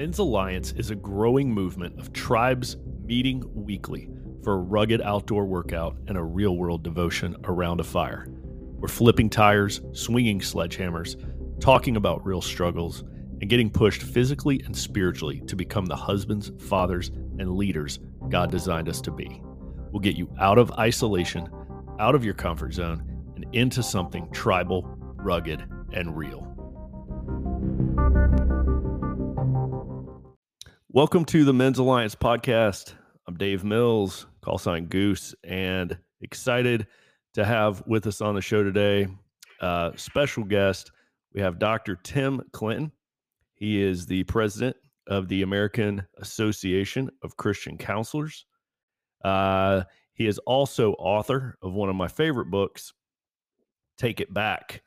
Men's Alliance is a growing movement of tribes meeting weekly for a rugged outdoor workout and a real world devotion around a fire. We're flipping tires, swinging sledgehammers, talking about real struggles, and getting pushed physically and spiritually to become the husbands, fathers, and leaders God designed us to be. We'll get you out of isolation, out of your comfort zone, and into something tribal, rugged, and real. Welcome to the Men's Alliance podcast. I'm Dave Mills, call sign Goose, and excited to have with us on the show today uh, special guest. We have Dr. Tim Clinton. He is the president of the American Association of Christian Counselors. Uh, he is also author of one of my favorite books, Take It Back.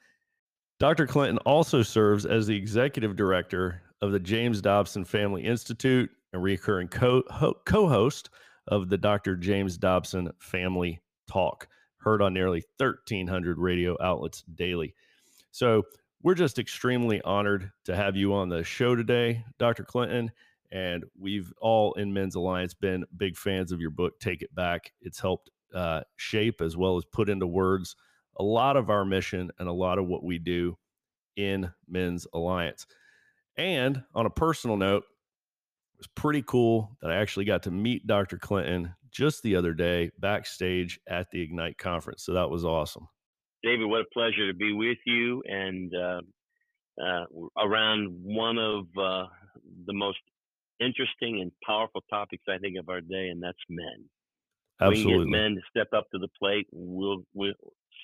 Dr. Clinton also serves as the executive director of the James Dobson Family Institute and recurring co host of the Dr. James Dobson Family Talk, heard on nearly 1,300 radio outlets daily. So we're just extremely honored to have you on the show today, Dr. Clinton. And we've all in Men's Alliance been big fans of your book, Take It Back. It's helped uh, shape as well as put into words a lot of our mission and a lot of what we do in Men's Alliance. And on a personal note, it was pretty cool that I actually got to meet Dr. Clinton just the other day backstage at the Ignite conference. So that was awesome. David, what a pleasure to be with you and uh, uh, around one of uh, the most interesting and powerful topics I think of our day, and that's men. Absolutely, we get men to step up to the plate. We'll, we'll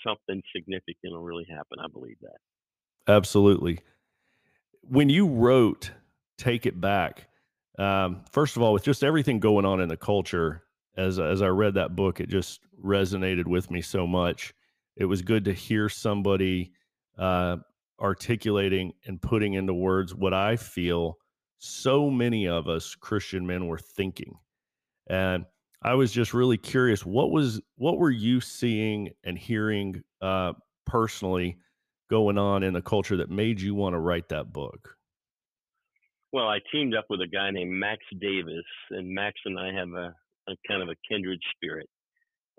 something significant will really happen. I believe that. Absolutely when you wrote Take It Back, um, first of all, with just everything going on in the culture, as as I read that book, it just resonated with me so much. It was good to hear somebody uh, articulating and putting into words what I feel so many of us Christian men were thinking, and I was just really curious what was what were you seeing and hearing uh, personally going on in the culture that made you want to write that book? Well, I teamed up with a guy named Max Davis, and Max and I have a, a kind of a kindred spirit.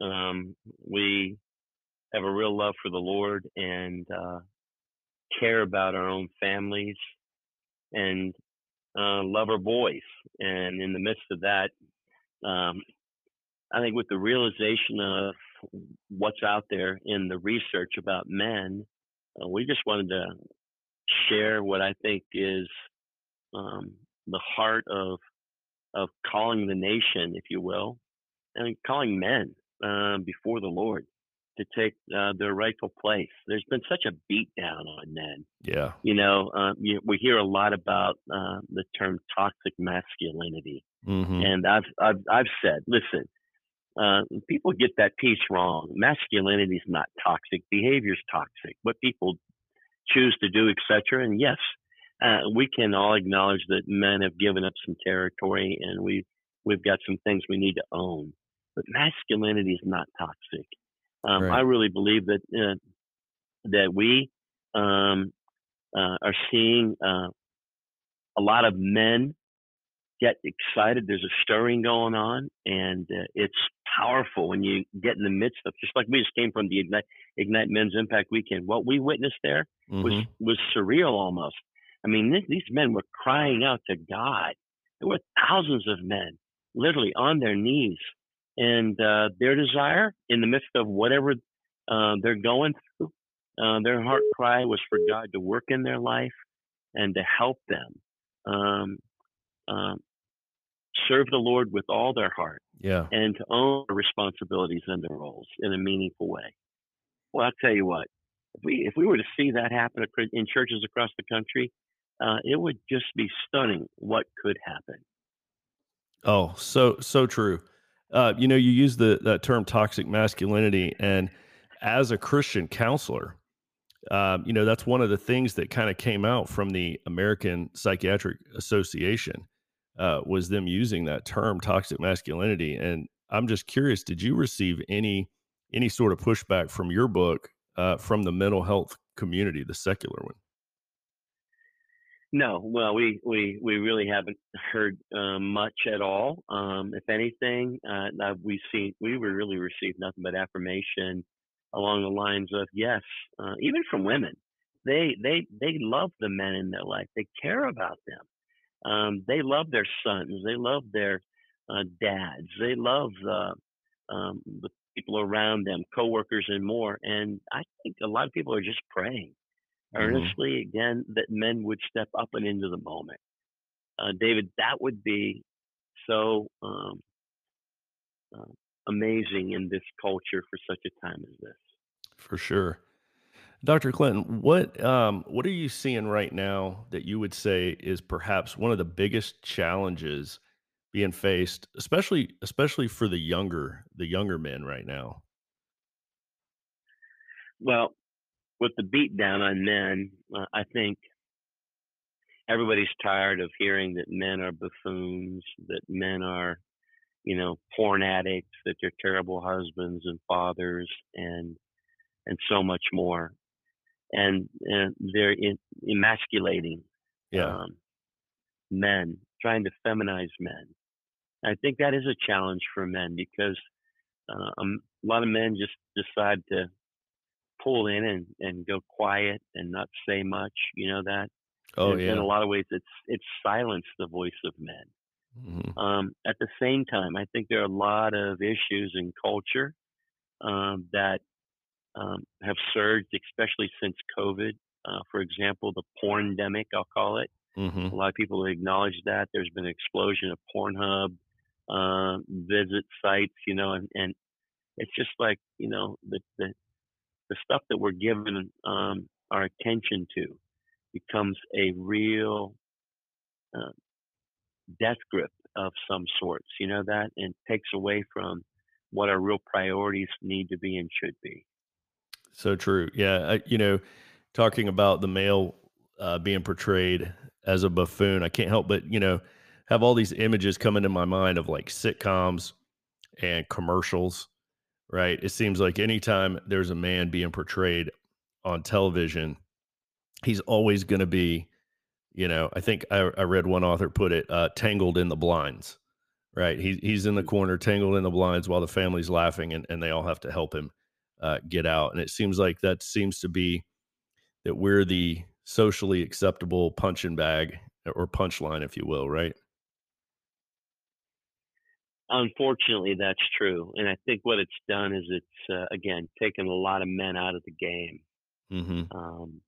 Um, we have a real love for the Lord and uh, care about our own families and uh, love our boys. And in the midst of that, um, I think with the realization of what's out there in the research about men, uh, we just wanted to share what I think is um, the heart of of calling the nation, if you will, and calling men uh, before the Lord to take uh, their rightful place. There's been such a beat down on men. Yeah. You know, uh, you, we hear a lot about uh, the term toxic masculinity, mm-hmm. and I've, I've I've said, listen, uh, people get that piece wrong. Masculinity is not toxic. Behavior is toxic. What people choose to do, etc. And yes, uh, we can all acknowledge that men have given up some territory, and we we've got some things we need to own. But masculinity is not toxic. Um, right. I really believe that uh, that we um, uh, are seeing uh, a lot of men get excited. There's a stirring going on, and uh, it's powerful when you get in the midst of just like we just came from the Ignite, Ignite Men's Impact Weekend. What we witnessed there mm-hmm. was was surreal almost. I mean, th- these men were crying out to God. There were thousands of men literally on their knees, and uh, their desire in the midst of whatever uh, they're going through, uh, their heart cry was for God to work in their life and to help them. Um, um, serve the Lord with all their heart, yeah, and to own their responsibilities and their roles in a meaningful way. Well, I'll tell you what, if we if we were to see that happen in churches across the country, uh, it would just be stunning what could happen. Oh, so so true. Uh, you know, you use the that term toxic masculinity, and as a Christian counselor, um, you know that's one of the things that kind of came out from the American Psychiatric Association uh, was them using that term toxic masculinity. And I'm just curious, did you receive any any sort of pushback from your book uh, from the mental health community, the secular one? No, well, we we we really haven't heard um, much at all. Um, if anything, uh, we see we really received nothing but affirmation along the lines of yes, uh, even from women. They they they love the men in their life. They care about them. Um, they love their sons. They love their uh, dads. They love the um, the people around them, coworkers, and more. And I think a lot of people are just praying mm-hmm. earnestly again that men would step up and into the moment. Uh, David, that would be so um, uh, amazing in this culture for such a time as this. For sure. Dr. Clinton, what um, what are you seeing right now that you would say is perhaps one of the biggest challenges being faced, especially especially for the younger the younger men right now? Well, with the beatdown on men, uh, I think everybody's tired of hearing that men are buffoons, that men are, you know, porn addicts, that they're terrible husbands and fathers, and and so much more, and, and they're in, emasculating yeah. um, men, trying to feminize men. I think that is a challenge for men because uh, um, a lot of men just decide to pull in and, and go quiet and not say much. You know that. Oh in, yeah. In a lot of ways, it's it's silenced the voice of men. Mm-hmm. Um, at the same time, I think there are a lot of issues in culture um, that um, have surged, especially since COVID. Uh, for example, the porn demic, I'll call it. Mm-hmm. A lot of people acknowledge that. There's been an explosion of Pornhub uh, visit sites, you know, and, and it's just like, you know, the, the, the stuff that we're given um, our attention to becomes a real uh, death grip of some sorts, you know that, and takes away from what our real priorities need to be and should be. So true. Yeah. I, you know, talking about the male uh, being portrayed as a buffoon, I can't help but, you know, have all these images coming in my mind of like sitcoms and commercials, right? It seems like anytime there's a man being portrayed on television, he's always going to be, you know, I think I, I, read one author put it, uh, tangled in the blinds, right? He, he's in the corner, tangled in the blinds while the family's laughing and, and they all have to help him uh, get out. And it seems like that seems to be that we're the socially acceptable punching bag or punchline, if you will, right? Unfortunately, that's true. And I think what it's done is it's, uh, again, taken a lot of men out of the game. Mm-hmm. Um,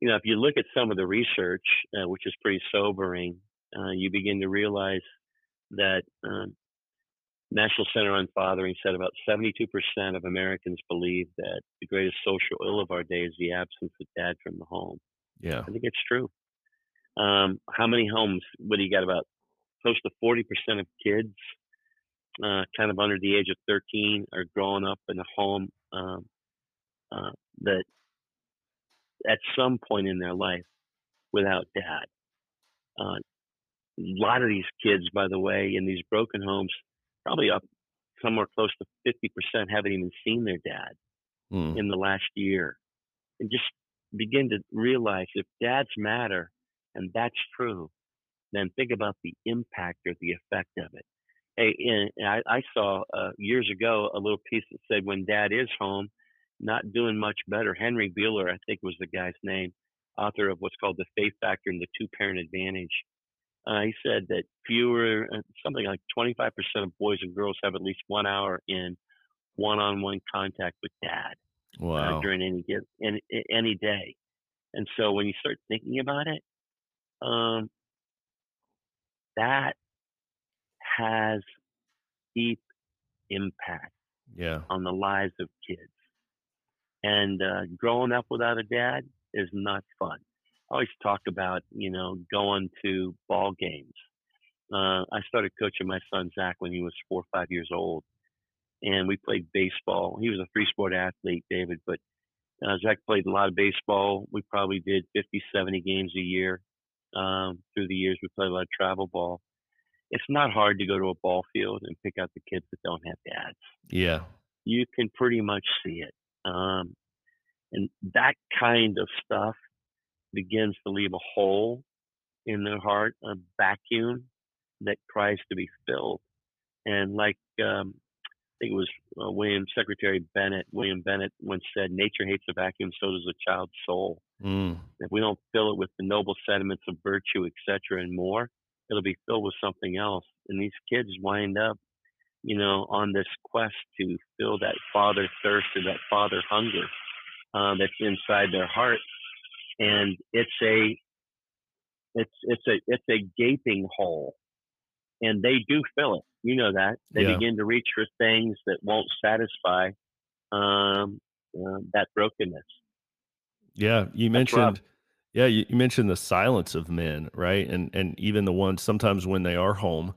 you know, if you look at some of the research, uh, which is pretty sobering, uh, you begin to realize that um, National Center on Fathering said about 72% of Americans believe that the greatest social ill of our day is the absence of dad from the home. Yeah. I think it's true. Um, how many homes, what do you got about close to 40% of kids uh, kind of under the age of 13 are growing up in a home um, uh, that at some point in their life without dad. Uh, a lot of these kids, by the way, in these broken homes probably up somewhere close to 50% haven't even seen their dad mm. in the last year. And just begin to realize if dads matter and that's true, then think about the impact or the effect of it. Hey, and I, I saw uh, years ago a little piece that said when dad is home, not doing much better. Henry Buehler, I think was the guy's name, author of what's called The Faith Factor and the Two Parent Advantage. Uh, he said that fewer, uh, something like 25% of boys and girls have at least one hour in one-on-one contact with dad uh, wow. uh, during any any any day. And so when you start thinking about it, um, that has deep impact yeah. on the lives of kids. And uh, growing up without a dad is not fun always talk about, you know, going to ball games. Uh, I started coaching my son Zach when he was four or five years old, and we played baseball. He was a three sport athlete, David, but uh, Zach played a lot of baseball. We probably did 50, 70 games a year. Um, through the years, we played a lot of travel ball. It's not hard to go to a ball field and pick out the kids that don't have dads. Yeah. You can pretty much see it. Um, and that kind of stuff begins to leave a hole in their heart a vacuum that cries to be filled. And like um, I think it was uh, William Secretary Bennett, William Bennett once said, "Nature hates a vacuum, so does a child's soul. Mm. If we don't fill it with the noble sentiments of virtue, etc., and more, it'll be filled with something else. And these kids wind up, you know, on this quest to fill that father thirst or that father hunger uh, that's inside their heart, and it's a it's it's a it's a gaping hole, and they do fill it. You know that they yeah. begin to reach for things that won't satisfy um, uh, that brokenness. Yeah, you mentioned. Yeah, you, you mentioned the silence of men, right? And and even the ones sometimes when they are home,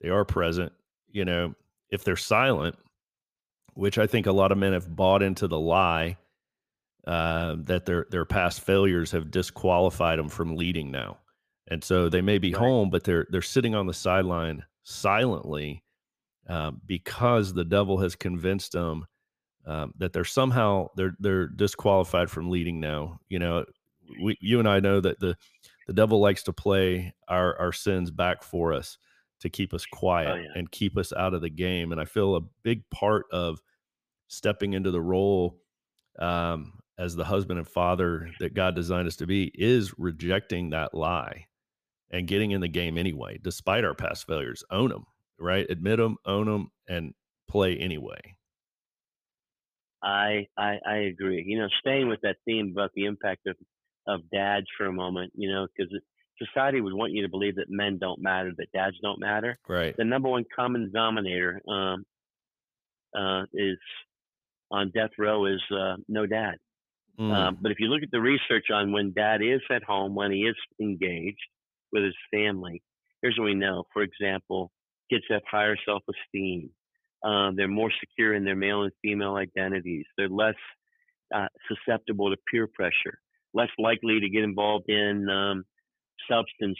they are present. You know, if they're silent, which I think a lot of men have bought into the lie uh, that their their past failures have disqualified them from leading now. And so they may be right. home, but they're they're sitting on the sideline silently uh, because the devil has convinced them um, that they're somehow they're they're disqualified from leading now. You know, we, you and I know that the the devil likes to play our our sins back for us to keep us oh, quiet oh, yeah. and keep us out of the game. And I feel a big part of stepping into the role um, as the husband and father that God designed us to be is rejecting that lie and getting in the game anyway, despite our past failures. Own them, right? Admit them, own them, and play anyway. I, I I agree. You know, staying with that theme about the impact of of dads for a moment. You know, because society would want you to believe that men don't matter, that dads don't matter. Right. The number one common denominator um, uh, is on death row is uh, no dad. Mm. Um, but if you look at the research on when dad is at home, when he is engaged, with his family. Here's what we know. For example, kids have higher self esteem. Um, they're more secure in their male and female identities. They're less uh, susceptible to peer pressure, less likely to get involved in um, substance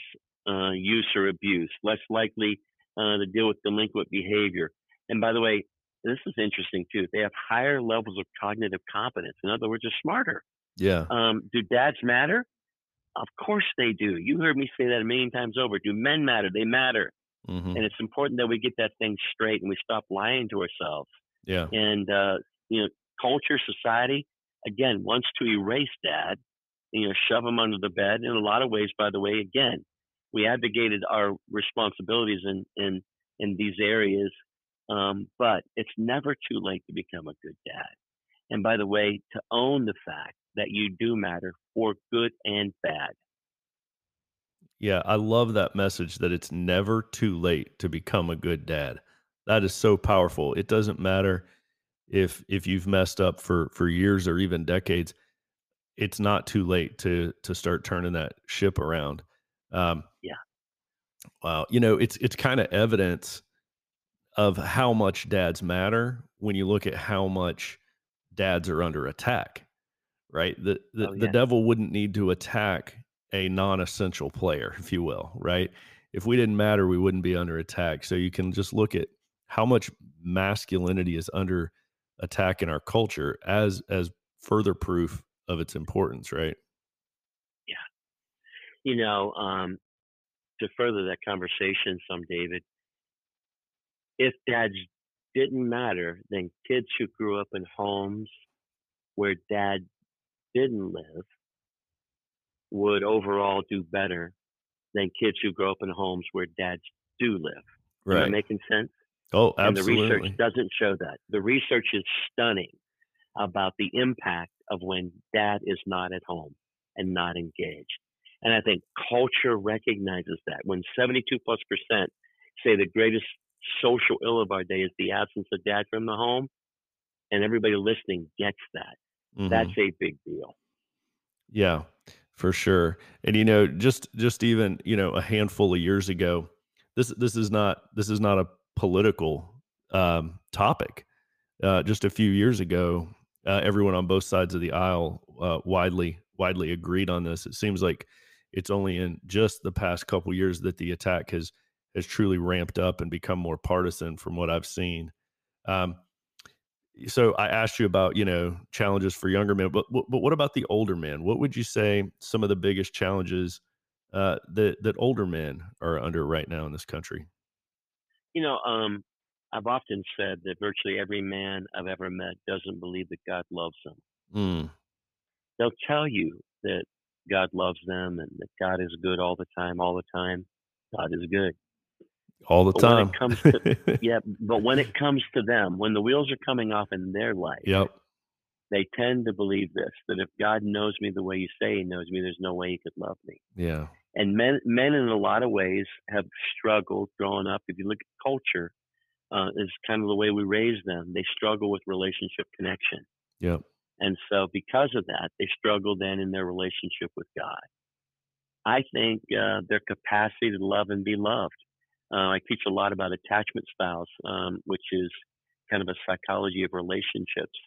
uh, use or abuse, less likely uh, to deal with delinquent behavior. And by the way, this is interesting too. They have higher levels of cognitive competence. In other words, they're smarter. Yeah. Um, do dads matter? Of course they do. You heard me say that a million times over. Do men matter? They matter. Mm-hmm. And it's important that we get that thing straight and we stop lying to ourselves. Yeah. And, uh, you know, culture, society, again, wants to erase dad, you know, shove him under the bed. In a lot of ways, by the way, again, we abdicated our responsibilities in, in, in these areas. Um, but it's never too late to become a good dad. And by the way, to own the fact that you do matter for good and bad. Yeah, I love that message that it's never too late to become a good dad. That is so powerful. It doesn't matter if if you've messed up for for years or even decades. It's not too late to to start turning that ship around. Um, yeah. Wow. You know, it's it's kind of evidence of how much dads matter when you look at how much dads are under attack right? The the, oh, yeah. the devil wouldn't need to attack a non-essential player, if you will, right? If we didn't matter, we wouldn't be under attack. So you can just look at how much masculinity is under attack in our culture as as further proof of its importance, right? Yeah. You know, um, to further that conversation, some David, if dads didn't matter, then kids who grew up in homes where dad didn't live would overall do better than kids who grow up in homes where dads do live. Right. Am I making sense? Oh, absolutely. And the research doesn't show that. The research is stunning about the impact of when dad is not at home and not engaged. And I think culture recognizes that. When 72 plus percent say the greatest social ill of our day is the absence of dad from the home, and everybody listening gets that. Mm-hmm. That's a big deal. Yeah, for sure. And you know, just just even you know a handful of years ago, this this is not this is not a political um, topic. Uh, just a few years ago, uh, everyone on both sides of the aisle uh, widely widely agreed on this. It seems like it's only in just the past couple years that the attack has has truly ramped up and become more partisan from what I've seen. Um, so I asked you about you know challenges for younger men, but but what about the older men? What would you say some of the biggest challenges uh, that that older men are under right now in this country? You know, um, I've often said that virtually every man I've ever met doesn't believe that God loves them. Mm. They'll tell you that God loves them and that God is good all the time, all the time. God is good all the but time. When it comes to, yeah, but when it comes to them, when the wheels are coming off in their life, yep, they tend to believe this: that if God knows me the way you say He knows me, there's no way He could love me. Yeah. And men, men in a lot of ways have struggled growing up. If you look at culture, uh, is kind of the way we raise them. They struggle with relationship connection. Yep. And so, because of that, they struggle then in their relationship with God. I think uh, their capacity to love and be loved uh, I teach a lot about attachment styles, um, which is kind of a psychology of relationships.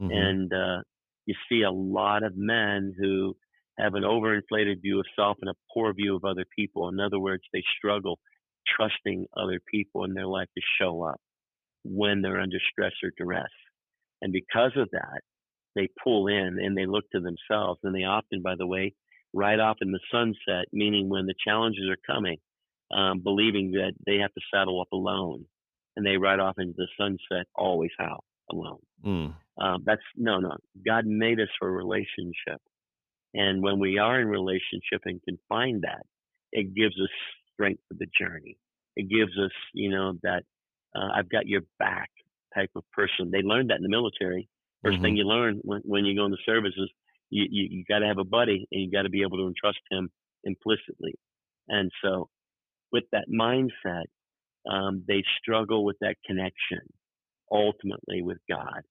Mm-hmm. And uh, you see a lot of men who have an overinflated view of self and a poor view of other people. In other words, they struggle trusting other people in their life to show up when they're under stress or duress. And because of that, they pull in and they look to themselves. And they often, by the way, ride off in the sunset, meaning when the challenges are coming, um, believing that they have to saddle up alone, and they ride off into the sunset always how alone. Mm. Um, that's no, no. God made us for a relationship, and when we are in relationship and can find that, it gives us strength for the journey. It gives us, you know, that uh, I've got your back type of person. They learned that in the military. 1st mm-hmm. thing you learn when, when you go in the services, you, you, you got to have a buddy and you got to be able to entrust him implicitly. And so with that mindset, um, they struggle with that connection ultimately with God.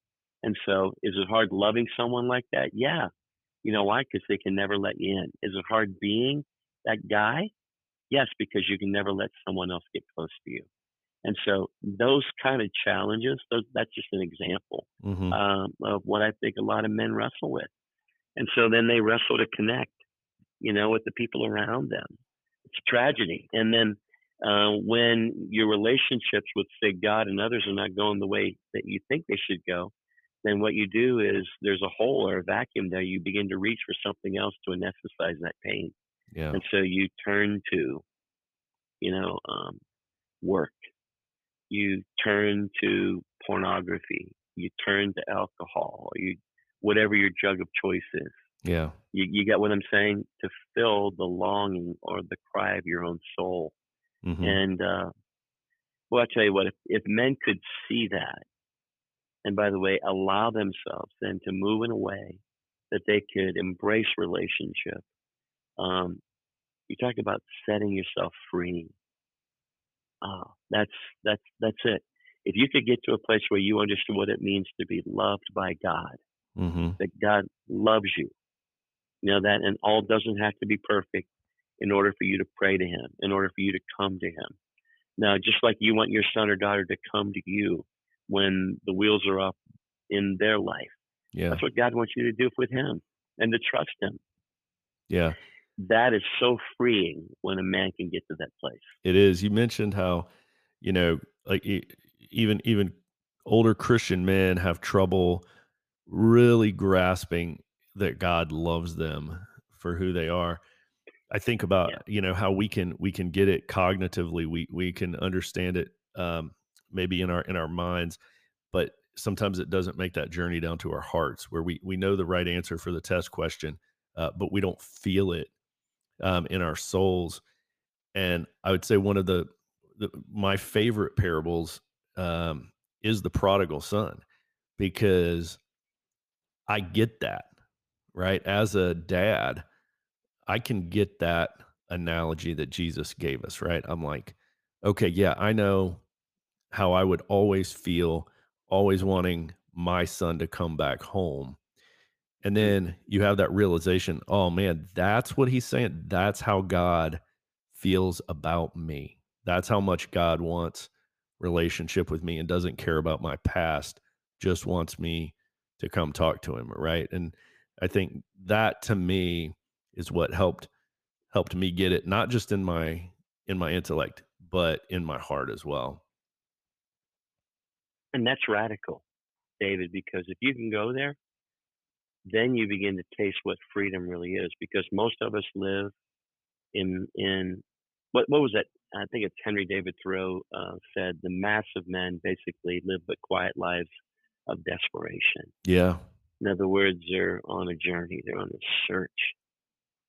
And so, is it hard loving someone like that? Yeah. You know why? Because they can never let you in. Is it hard being that guy? Yes, because you can never let someone else get close to you. And so, those kind of challenges, those, that's just an example mm-hmm. um, of what I think a lot of men wrestle with. And so, then they wrestle to connect, you know, with the people around them tragedy. And then uh, when your relationships with, say, God and others are not going the way that you think they should go, then what you do is there's a hole or a vacuum there. You begin to reach for something else to anesthetize that pain. Yeah. And so you turn to, you know, um, work. You turn to pornography. You turn to alcohol. You, whatever your drug of choice is. Yeah. You, you get what I'm saying? To fill the longing or the cry of your own soul. Mm-hmm. And, uh, well, I tell you what, if, if men could see that, and by the way, allow themselves then to move in a way that they could embrace relationship. Um, you talk about setting yourself free. Oh, that's that's that's it. If you could get to a place where you understood what it means to be loved by God, mm-hmm. that God loves you, you know that, and all doesn't have to be perfect in order for you to pray to Him, in order for you to come to Him. Now, just like you want your son or daughter to come to you when the wheels are up in their life, yeah, that's what God wants you to do with Him and to trust Him. Yeah, that is so freeing when a man can get to that place. It is. You mentioned how, you know, like even even older Christian men have trouble really grasping that God loves them for who they are. I think about yeah. you know how we can we can get it cognitively. We we can understand it um, maybe in our in our minds, but sometimes it doesn't make that journey down to our hearts where we we know the right answer for the test question, uh, but we don't feel it um, in our souls. And I would say one of the, the my favorite parables um, is the prodigal son because I get that right? As a dad, I can get that analogy that Jesus gave us, right? I'm like, okay, yeah, I know how I would always feel, always wanting my son to come back home. And hmm. then you have that realization, oh man, that's what he's saying. That's how God feels about me. That's how much God wants relationship with me and doesn't care about my past, just wants me to come talk to him, right? And I think that to me is what helped helped me get it not just in my in my intellect but in my heart as well. And that's radical, David, because if you can go there, then you begin to taste what freedom really is because most of us live in in what what was that? I think it's Henry David Thoreau uh, said the mass of men basically live but quiet lives of desperation. Yeah. In other words, they're on a journey. They're on a search.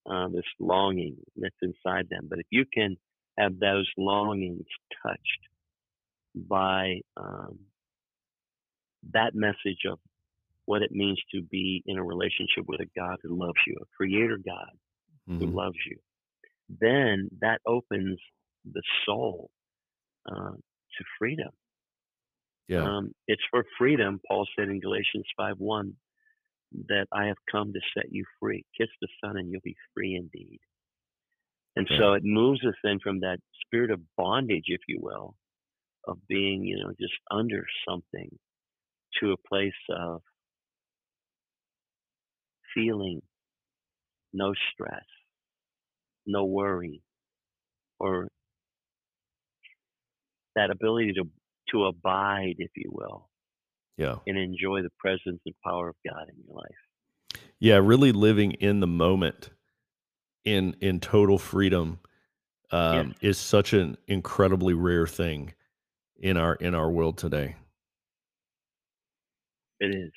Uh, this longing that's inside them. But if you can have those longings touched by um, that message of what it means to be in a relationship with a God who loves you, a creator God mm-hmm. who loves you, then that opens the soul uh, to freedom. Yeah. Um, it's for freedom, Paul said in Galatians 5 1, that I have come to set you free. Kiss the Son and you'll be free indeed. And yeah. so it moves us then from that spirit of bondage, if you will, of being, you know, just under something to a place of feeling no stress, no worry, or that ability to to abide, if you will. Yeah. And enjoy the presence and power of God in your life. Yeah, really living in the moment in in total freedom um, yes. is such an incredibly rare thing in our in our world today. It is.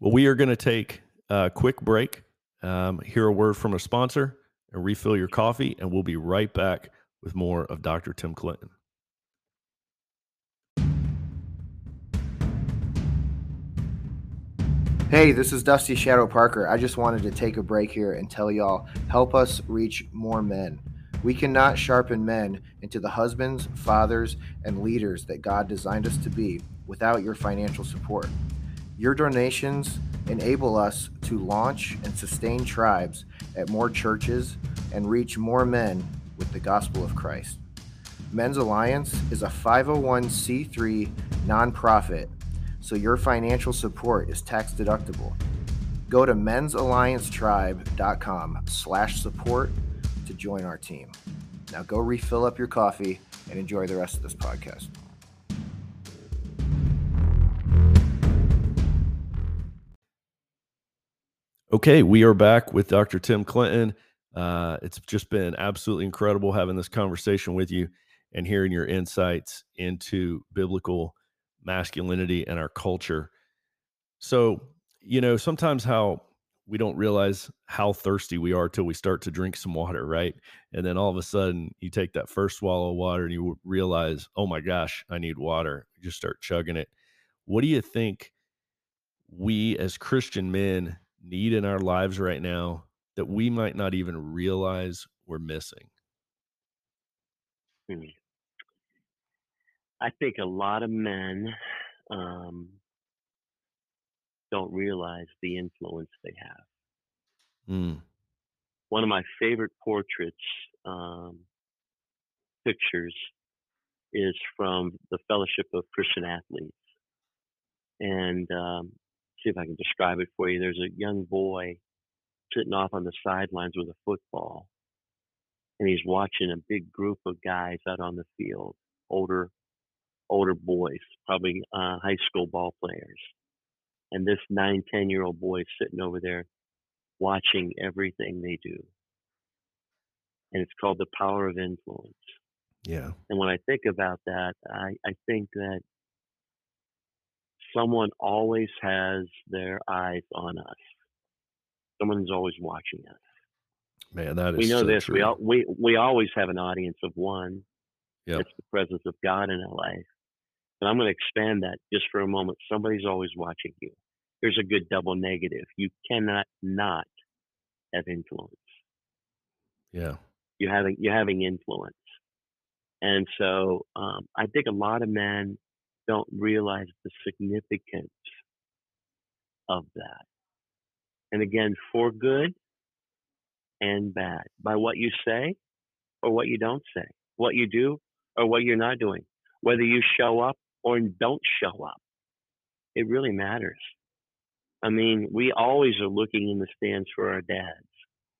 Well, we are going to take a quick break, um, hear a word from a sponsor, and refill your coffee, and we'll be right back with more of Dr. Tim Clinton. Hey, this is Dusty Shadow Parker. I just wanted to take a break here and tell y'all help us reach more men. We cannot sharpen men into the husbands, fathers, and leaders that God designed us to be without your financial support. Your donations enable us to launch and sustain tribes at more churches and reach more men with the gospel of Christ. Men's Alliance is a 501c3 nonprofit so your financial support is tax deductible. Go to men'salliancetribe.com slash support to join our team. Now go refill up your coffee and enjoy the rest of this podcast. Okay, we are back with Dr. Tim Clinton. Uh, it's just been absolutely incredible having this conversation with you and hearing your insights into biblical masculinity and our culture. So, you know, sometimes how we don't realize how thirsty we are till we start to drink some water, right? And then all of a sudden you take that first swallow of water and you realize, oh my gosh, I need water. You just start chugging it. What do you think we as Christian men need in our lives right now that we might not even realize we're missing? Hmm. I think a lot of men um, don't realize the influence they have. Mm. One of my favorite portraits, um, pictures, is from the Fellowship of Christian Athletes. And um, see if I can describe it for you. There's a young boy sitting off on the sidelines with a football, and he's watching a big group of guys out on the field, older older boys, probably uh, high school ball players. And this nine, 10 year old boy is sitting over there watching everything they do. And it's called the power of influence. Yeah. And when I think about that, I, I think that someone always has their eyes on us. Someone's always watching us. Man, that is we know so this. True. We all, we we always have an audience of one. Yep. It's the presence of God in our life. And I'm going to expand that just for a moment. Somebody's always watching you. Here's a good double negative. You cannot not have influence. Yeah. You're having you're having influence. And so um, I think a lot of men don't realize the significance of that. And again, for good and bad, by what you say or what you don't say, what you do or what you're not doing, whether you show up or don't show up. It really matters. I mean, we always are looking in the stands for our dads.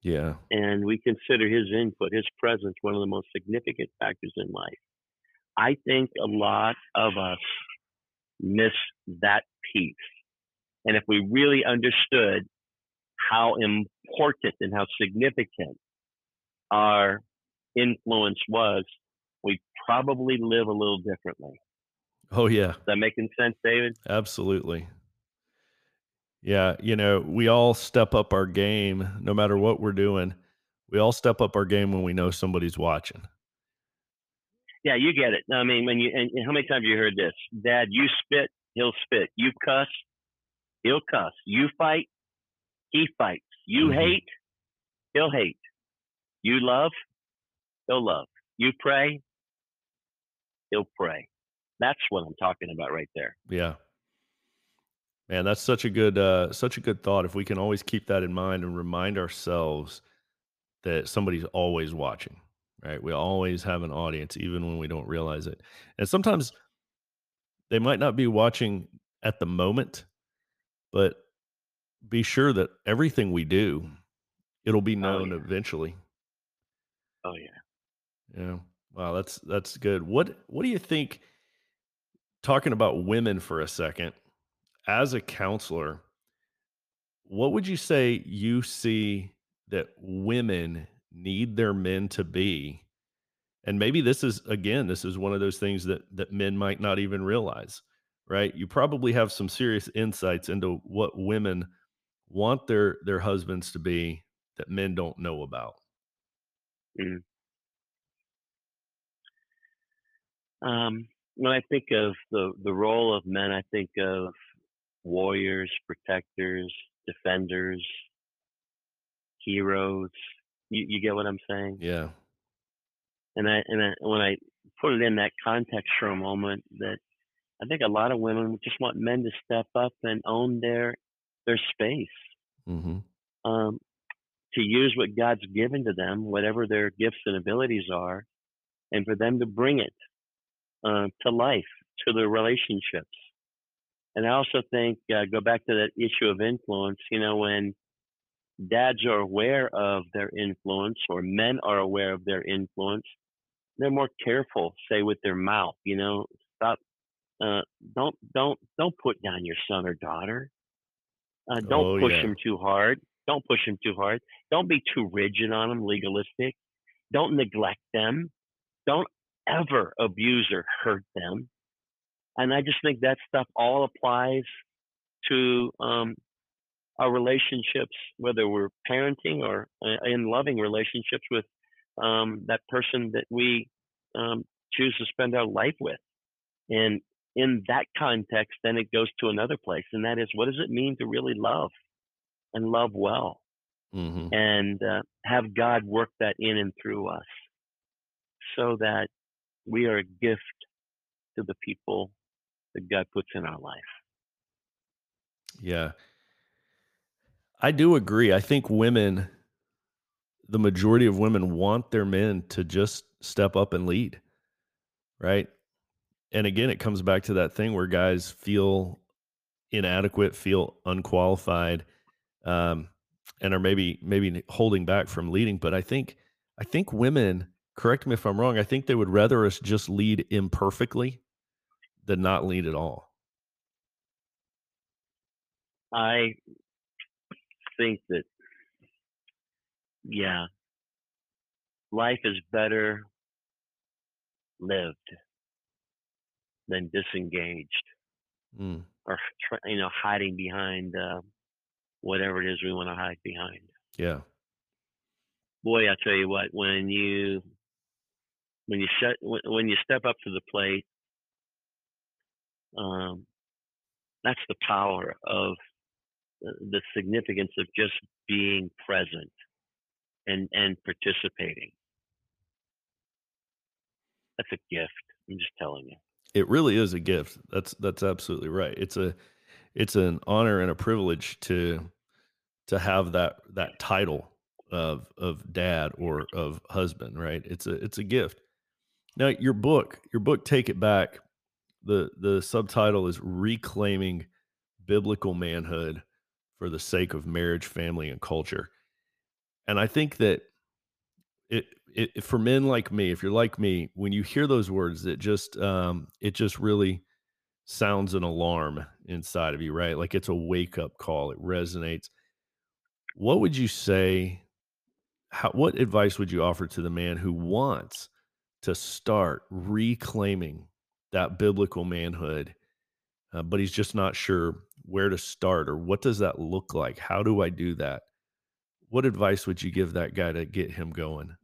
Yeah. And we consider his input, his presence, one of the most significant factors in life. I think a lot of us miss that piece. And if we really understood how important and how significant our influence was, we probably live a little differently. Oh yeah. Is that making sense, David? Absolutely. Yeah, you know, we all step up our game no matter what we're doing. We all step up our game when we know somebody's watching. Yeah, you get it. I mean, when you and how many times have you heard this? Dad, you spit, he'll spit. You cuss, he'll cuss. You fight, he fights. You mm-hmm. hate, he'll hate. You love, he'll love. You pray, he'll pray. That's what I'm talking about right there. Yeah. Man, that's such a good uh such a good thought. If we can always keep that in mind and remind ourselves that somebody's always watching, right? We always have an audience even when we don't realize it. And sometimes they might not be watching at the moment, but be sure that everything we do it'll be oh, known oh, yeah. eventually. Oh yeah. Yeah. Wow, that's that's good. What what do you think talking about women for a second? As a counselor, what would you say you see that women need their men to be? And maybe this is again, this is one of those things that that men might not even realize, right? You probably have some serious insights into what women want their their husbands to be that men don't know about? Mm. Um, when I think of the the role of men, I think of warriors, protectors, defenders, heroes. You, you get what I'm saying? Yeah. And I and I, when I put it in that context for a moment, that I think a lot of women just want men to step up and own their their space. Mm-hmm. Um, to use what God's given to them, whatever their gifts and abilities are, and for them to bring it uh, to life, to their relationships. And I also think, uh, go back to that issue of influence, you know, when dads are aware of their influence or men are aware of their influence, they're more careful, say, with their mouth, you know, stop. Uh, don't don't don't put down your son or daughter. Uh, don't oh, push yeah. him too hard. Don't push them too hard. Don't be too rigid on them, legalistic. Don't neglect them. Don't ever abuse or hurt them. And I just think that stuff all applies to um, our relationships, whether we're parenting or uh, in loving relationships with um, that person that we um, choose to spend our life with. And in that context, then it goes to another place, and that is what does it mean to really love? and love well mm-hmm. and uh, have God work that in and through us so that we are a gift to the people that God puts in our life. Yeah. I do agree. I think women, the majority of women want their men to just step up and lead, right? And again, it comes back to that thing where guys feel inadequate, feel unqualified, um, and are maybe maybe holding back from leading. But I think I think women, correct me if I'm wrong, I think they would rather us just lead imperfectly than not lead at all. I think that yeah, life is better lived than disengaged mm. or you know hiding behind uh, whatever it is we want to hide behind. Yeah. Boy, I tell you what, when you when you shut when you step up to the plate, um, that's the power of the significance of just being present and and participating. That's a gift. I'm just telling you. It really is a gift. That's that's absolutely right. It's a it's an honor and a privilege to to have that that title of of dad or of husband right it's a it's a gift now your book your book take it back the the subtitle is reclaiming biblical manhood for the sake of marriage family and culture and i think that it, it for men like me if you're like me when you hear those words it just um it just really sounds an alarm inside of you, right? Like it's a wake up call. It resonates. What would you say? how, what advice would you offer to the man who wants to start reclaiming that biblical manhood, uh, but he's just not sure where to start or what does that look like? How do I do that? What advice would you give that guy to get him going?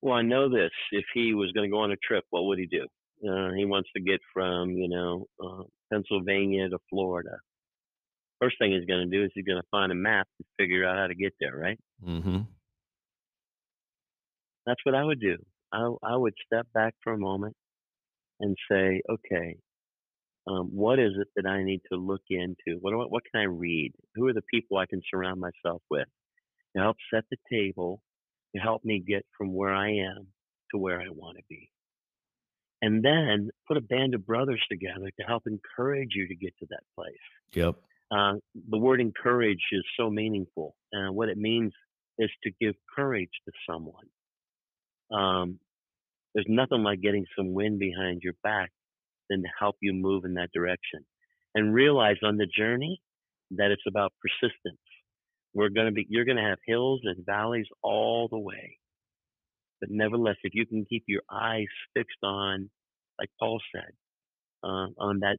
Well, I know this. If he was going to go on a trip, what would he do? Uh, he wants to get from, you know, uh, Pennsylvania to Florida. First thing he's going to do is he's going to find a map to figure out how to get there, right? Mm-hmm. That's what I would do. I, I would step back for a moment and say, okay, um, what is it that I need to look into? What, what, what can I read? Who are the people I can surround myself with to help set the table, to help me get from where I am to where I want to be? And then put a band of brothers together to help encourage you to get to that place. Yep. Uh, the word encourage is so meaningful. And what it means is to give courage to someone. Um, there's nothing like getting some wind behind your back than to help you move in that direction. And realize on the journey that it's about persistence. We're going to be, you're going to have hills and valleys all the way. But nevertheless, if you can keep your eyes fixed on, like Paul said, uh, on that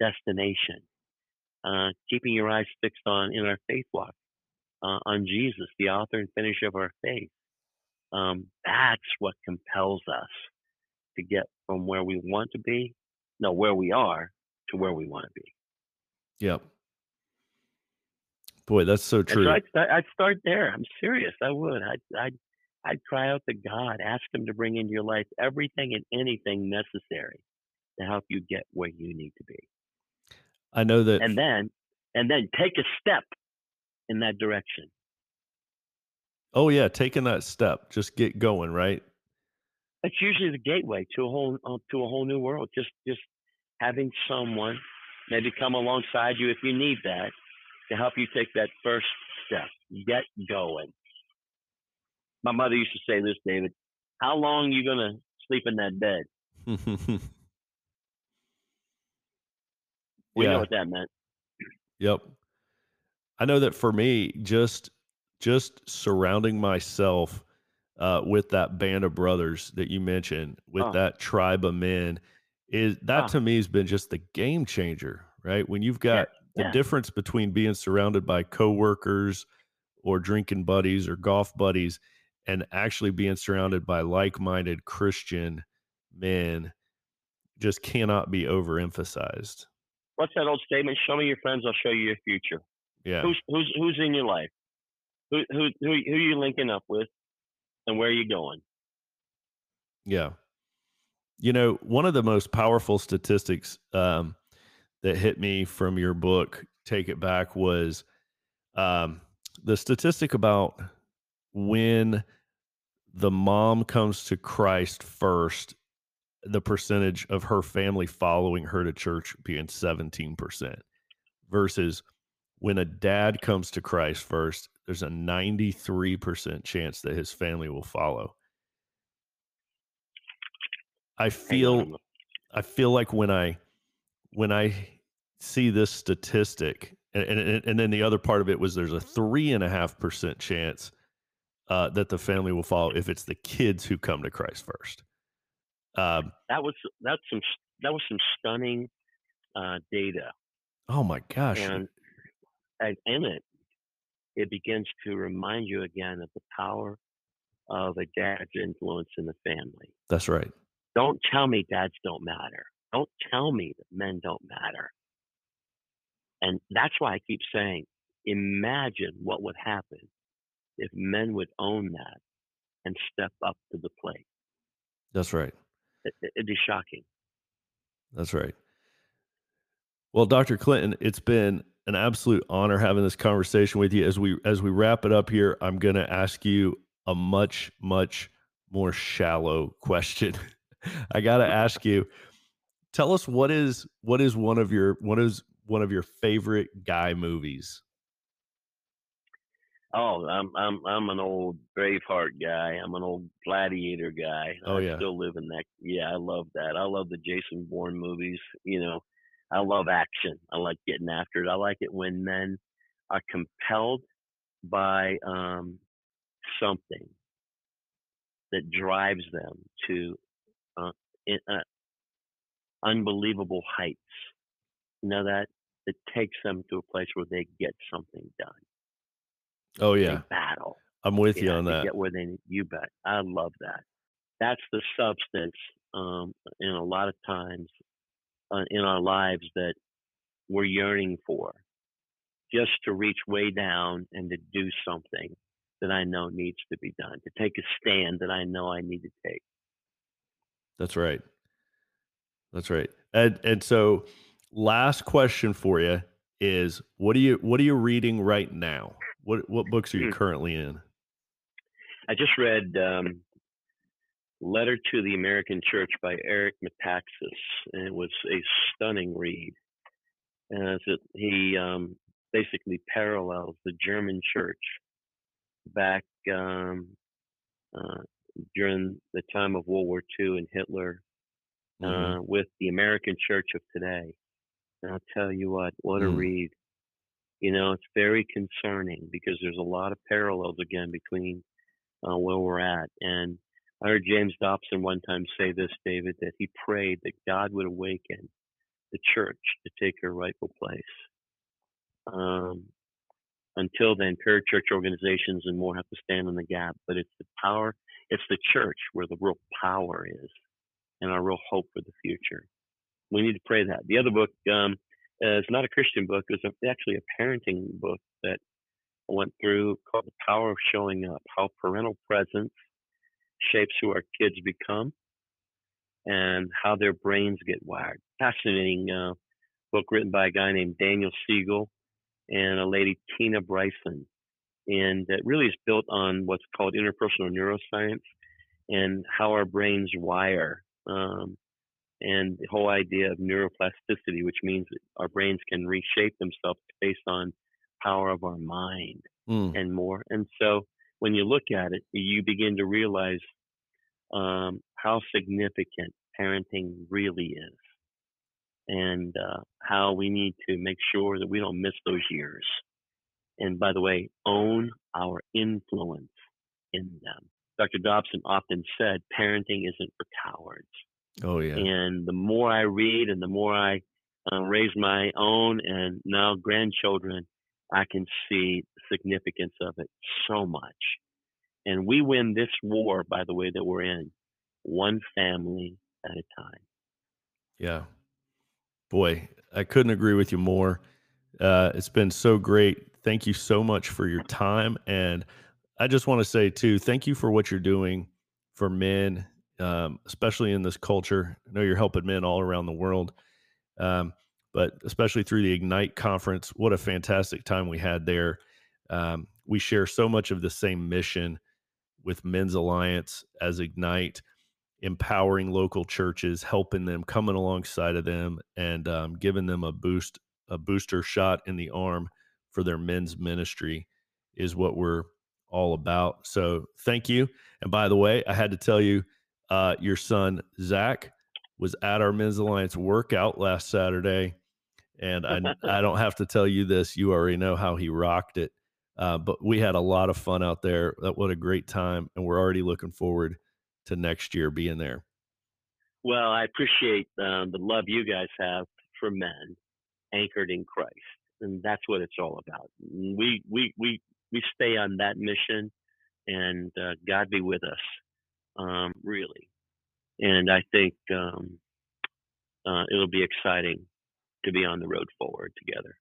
destination, uh, keeping your eyes fixed on in our faith walk, uh, on Jesus, the author and finisher of our faith, um, that's what compels us to get from where we want to be, no, where we are, to where we want to be. Yep. Boy, that's so true. So I'd, start, I'd start there. I'm serious. I would. I'd, I'd, I'd cry out to God, ask Him to bring into your life everything and anything necessary to help you get where you need to be. I know that. And then, and then take a step in that direction. Oh yeah, taking that step, just get going, right? That's usually the gateway to a whole uh, to a whole new world. Just just having someone maybe come alongside you if you need that to help you take that first step. Get going. My mother used to say this, David. How long are you gonna sleep in that bed? we yeah. know what that meant. Yep. I know that for me, just just surrounding myself uh, with that band of brothers that you mentioned, with oh. that tribe of men, is that oh. to me has been just the game changer, right? When you've got yeah. the yeah. difference between being surrounded by coworkers or drinking buddies or golf buddies and actually being surrounded by like-minded Christian men just cannot be overemphasized. What's that old statement? Show me your friends, I'll show you your future. Yeah. Who's who's who's in your life? Who who who are you linking up with, and where are you going? Yeah, you know, one of the most powerful statistics um, that hit me from your book, "Take It Back," was um, the statistic about when the mom comes to Christ first, the percentage of her family following her to church being 17% versus when a dad comes to Christ first, there's a 93% chance that his family will follow. I feel I feel like when I when I see this statistic, and, and, and then the other part of it was there's a three and a half percent chance uh, that the family will follow if it's the kids who come to Christ first. Um, that was that's some that was some stunning uh, data. Oh my gosh! And, in it, it begins to remind you again of the power of a dad's influence in the family. That's right. Don't tell me dads don't matter. Don't tell me that men don't matter. And that's why I keep saying, imagine what would happen if men would own that and step up to the plate. That's right. It, it'd be shocking. That's right. Well, Dr. Clinton, it's been an absolute honor having this conversation with you. As we as we wrap it up here, I'm going to ask you a much much more shallow question. I got to ask you tell us what is what is one of your what is one of your favorite guy movies? Oh, I'm I'm I'm an old Braveheart guy. I'm an old Gladiator guy. Oh I yeah, still live in that. Yeah, I love that. I love the Jason Bourne movies. You know, I love action. I like getting after it. I like it when men are compelled by um, something that drives them to uh, in, uh, unbelievable heights. You know that it takes them to a place where they get something done. Oh yeah, they battle. I'm with you, you on that. Get where they you bet. I love that. That's the substance um, in a lot of times uh, in our lives that we're yearning for, just to reach way down and to do something that I know needs to be done, to take a stand that I know I need to take. That's right. That's right. And and so last question for you is what are you what are you reading right now? What what books are you hmm. currently in? I just read um, Letter to the American Church by Eric Metaxas, and it was a stunning read. As it, he um, basically parallels the German church back um, uh, during the time of World War II and Hitler mm-hmm. uh, with the American church of today. And I'll tell you what, what mm. a read. You know, it's very concerning because there's a lot of parallels again between uh, where we're at. And I heard James Dobson one time say this, David, that he prayed that God would awaken the church to take her rightful place. Um, until then, parachurch organizations and more have to stand in the gap. But it's the power, it's the church where the real power is and our real hope for the future. We need to pray that. The other book um, is not a Christian book. It's actually a parenting book that I went through called The Power of Showing Up How Parental Presence Shapes Who Our Kids Become and How Their Brains Get Wired. Fascinating uh, book written by a guy named Daniel Siegel and a lady, Tina Bryson. And it really is built on what's called interpersonal neuroscience and how our brains wire. Um, and the whole idea of neuroplasticity, which means that our brains can reshape themselves based on power of our mind mm. and more. And so when you look at it, you begin to realize um, how significant parenting really is and uh, how we need to make sure that we don't miss those years. And by the way, own our influence in them. Dr. Dobson often said, parenting isn't for cowards. Oh, yeah. And the more I read and the more I uh, raise my own and now grandchildren, I can see the significance of it so much. And we win this war, by the way, that we're in, one family at a time. Yeah, Boy, I couldn't agree with you more. Uh, it's been so great. Thank you so much for your time. And I just want to say, too, thank you for what you're doing for men, um, especially in this culture. I know you're helping men all around the world, um, but especially through the Ignite conference. What a fantastic time we had there. Um, we share so much of the same mission with Men's Alliance as Ignite empowering local churches, helping them, coming alongside of them, and um, giving them a boost, a booster shot in the arm for their men's ministry is what we're all about. So thank you. And by the way, I had to tell you, uh, your son Zach was at our Men's Alliance workout last Saturday, and I I don't have to tell you this; you already know how he rocked it. Uh, but we had a lot of fun out there. That what a great time, and we're already looking forward to next year being there? Well, I appreciate um, the love you guys have for men anchored in Christ, and that's what it's all about. We we we we stay on that mission, and uh, God be with us, um, really. And I think um, uh, it'll be exciting to be on the road forward together.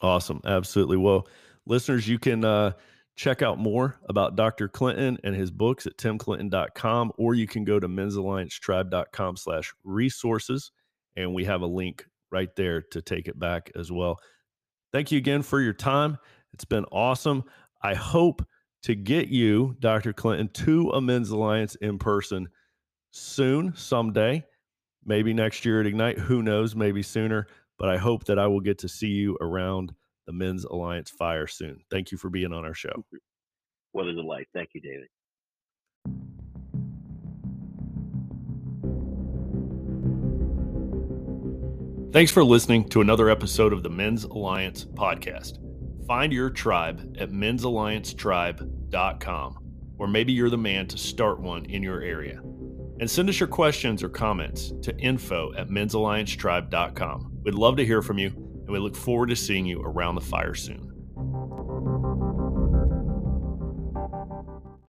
Awesome, absolutely. Well, listeners, you can. Uh, Check out more about Dr. Clinton and his books at timclinton.com, or you can go to men'salliancetribe.com slash resources, and we have a link right there to take it back as well. Thank you again for your time. It's been awesome. I hope to get you, Dr. Clinton, to a Men's Alliance in person soon, someday, maybe next year at Ignite. Who knows, maybe sooner. But I hope that I will get to see you around the Men's Alliance Fire soon. Thank you for being on our show. What a delight. Thank you, David. Thanks for listening to another episode of the Men's Alliance podcast. Find your tribe at men'salliancetribe.com or maybe you're the man to start one in your area. And send us your questions or comments to info at men'salliancechurch.com. We'd love to hear from you, and we look forward to seeing you around the fire soon.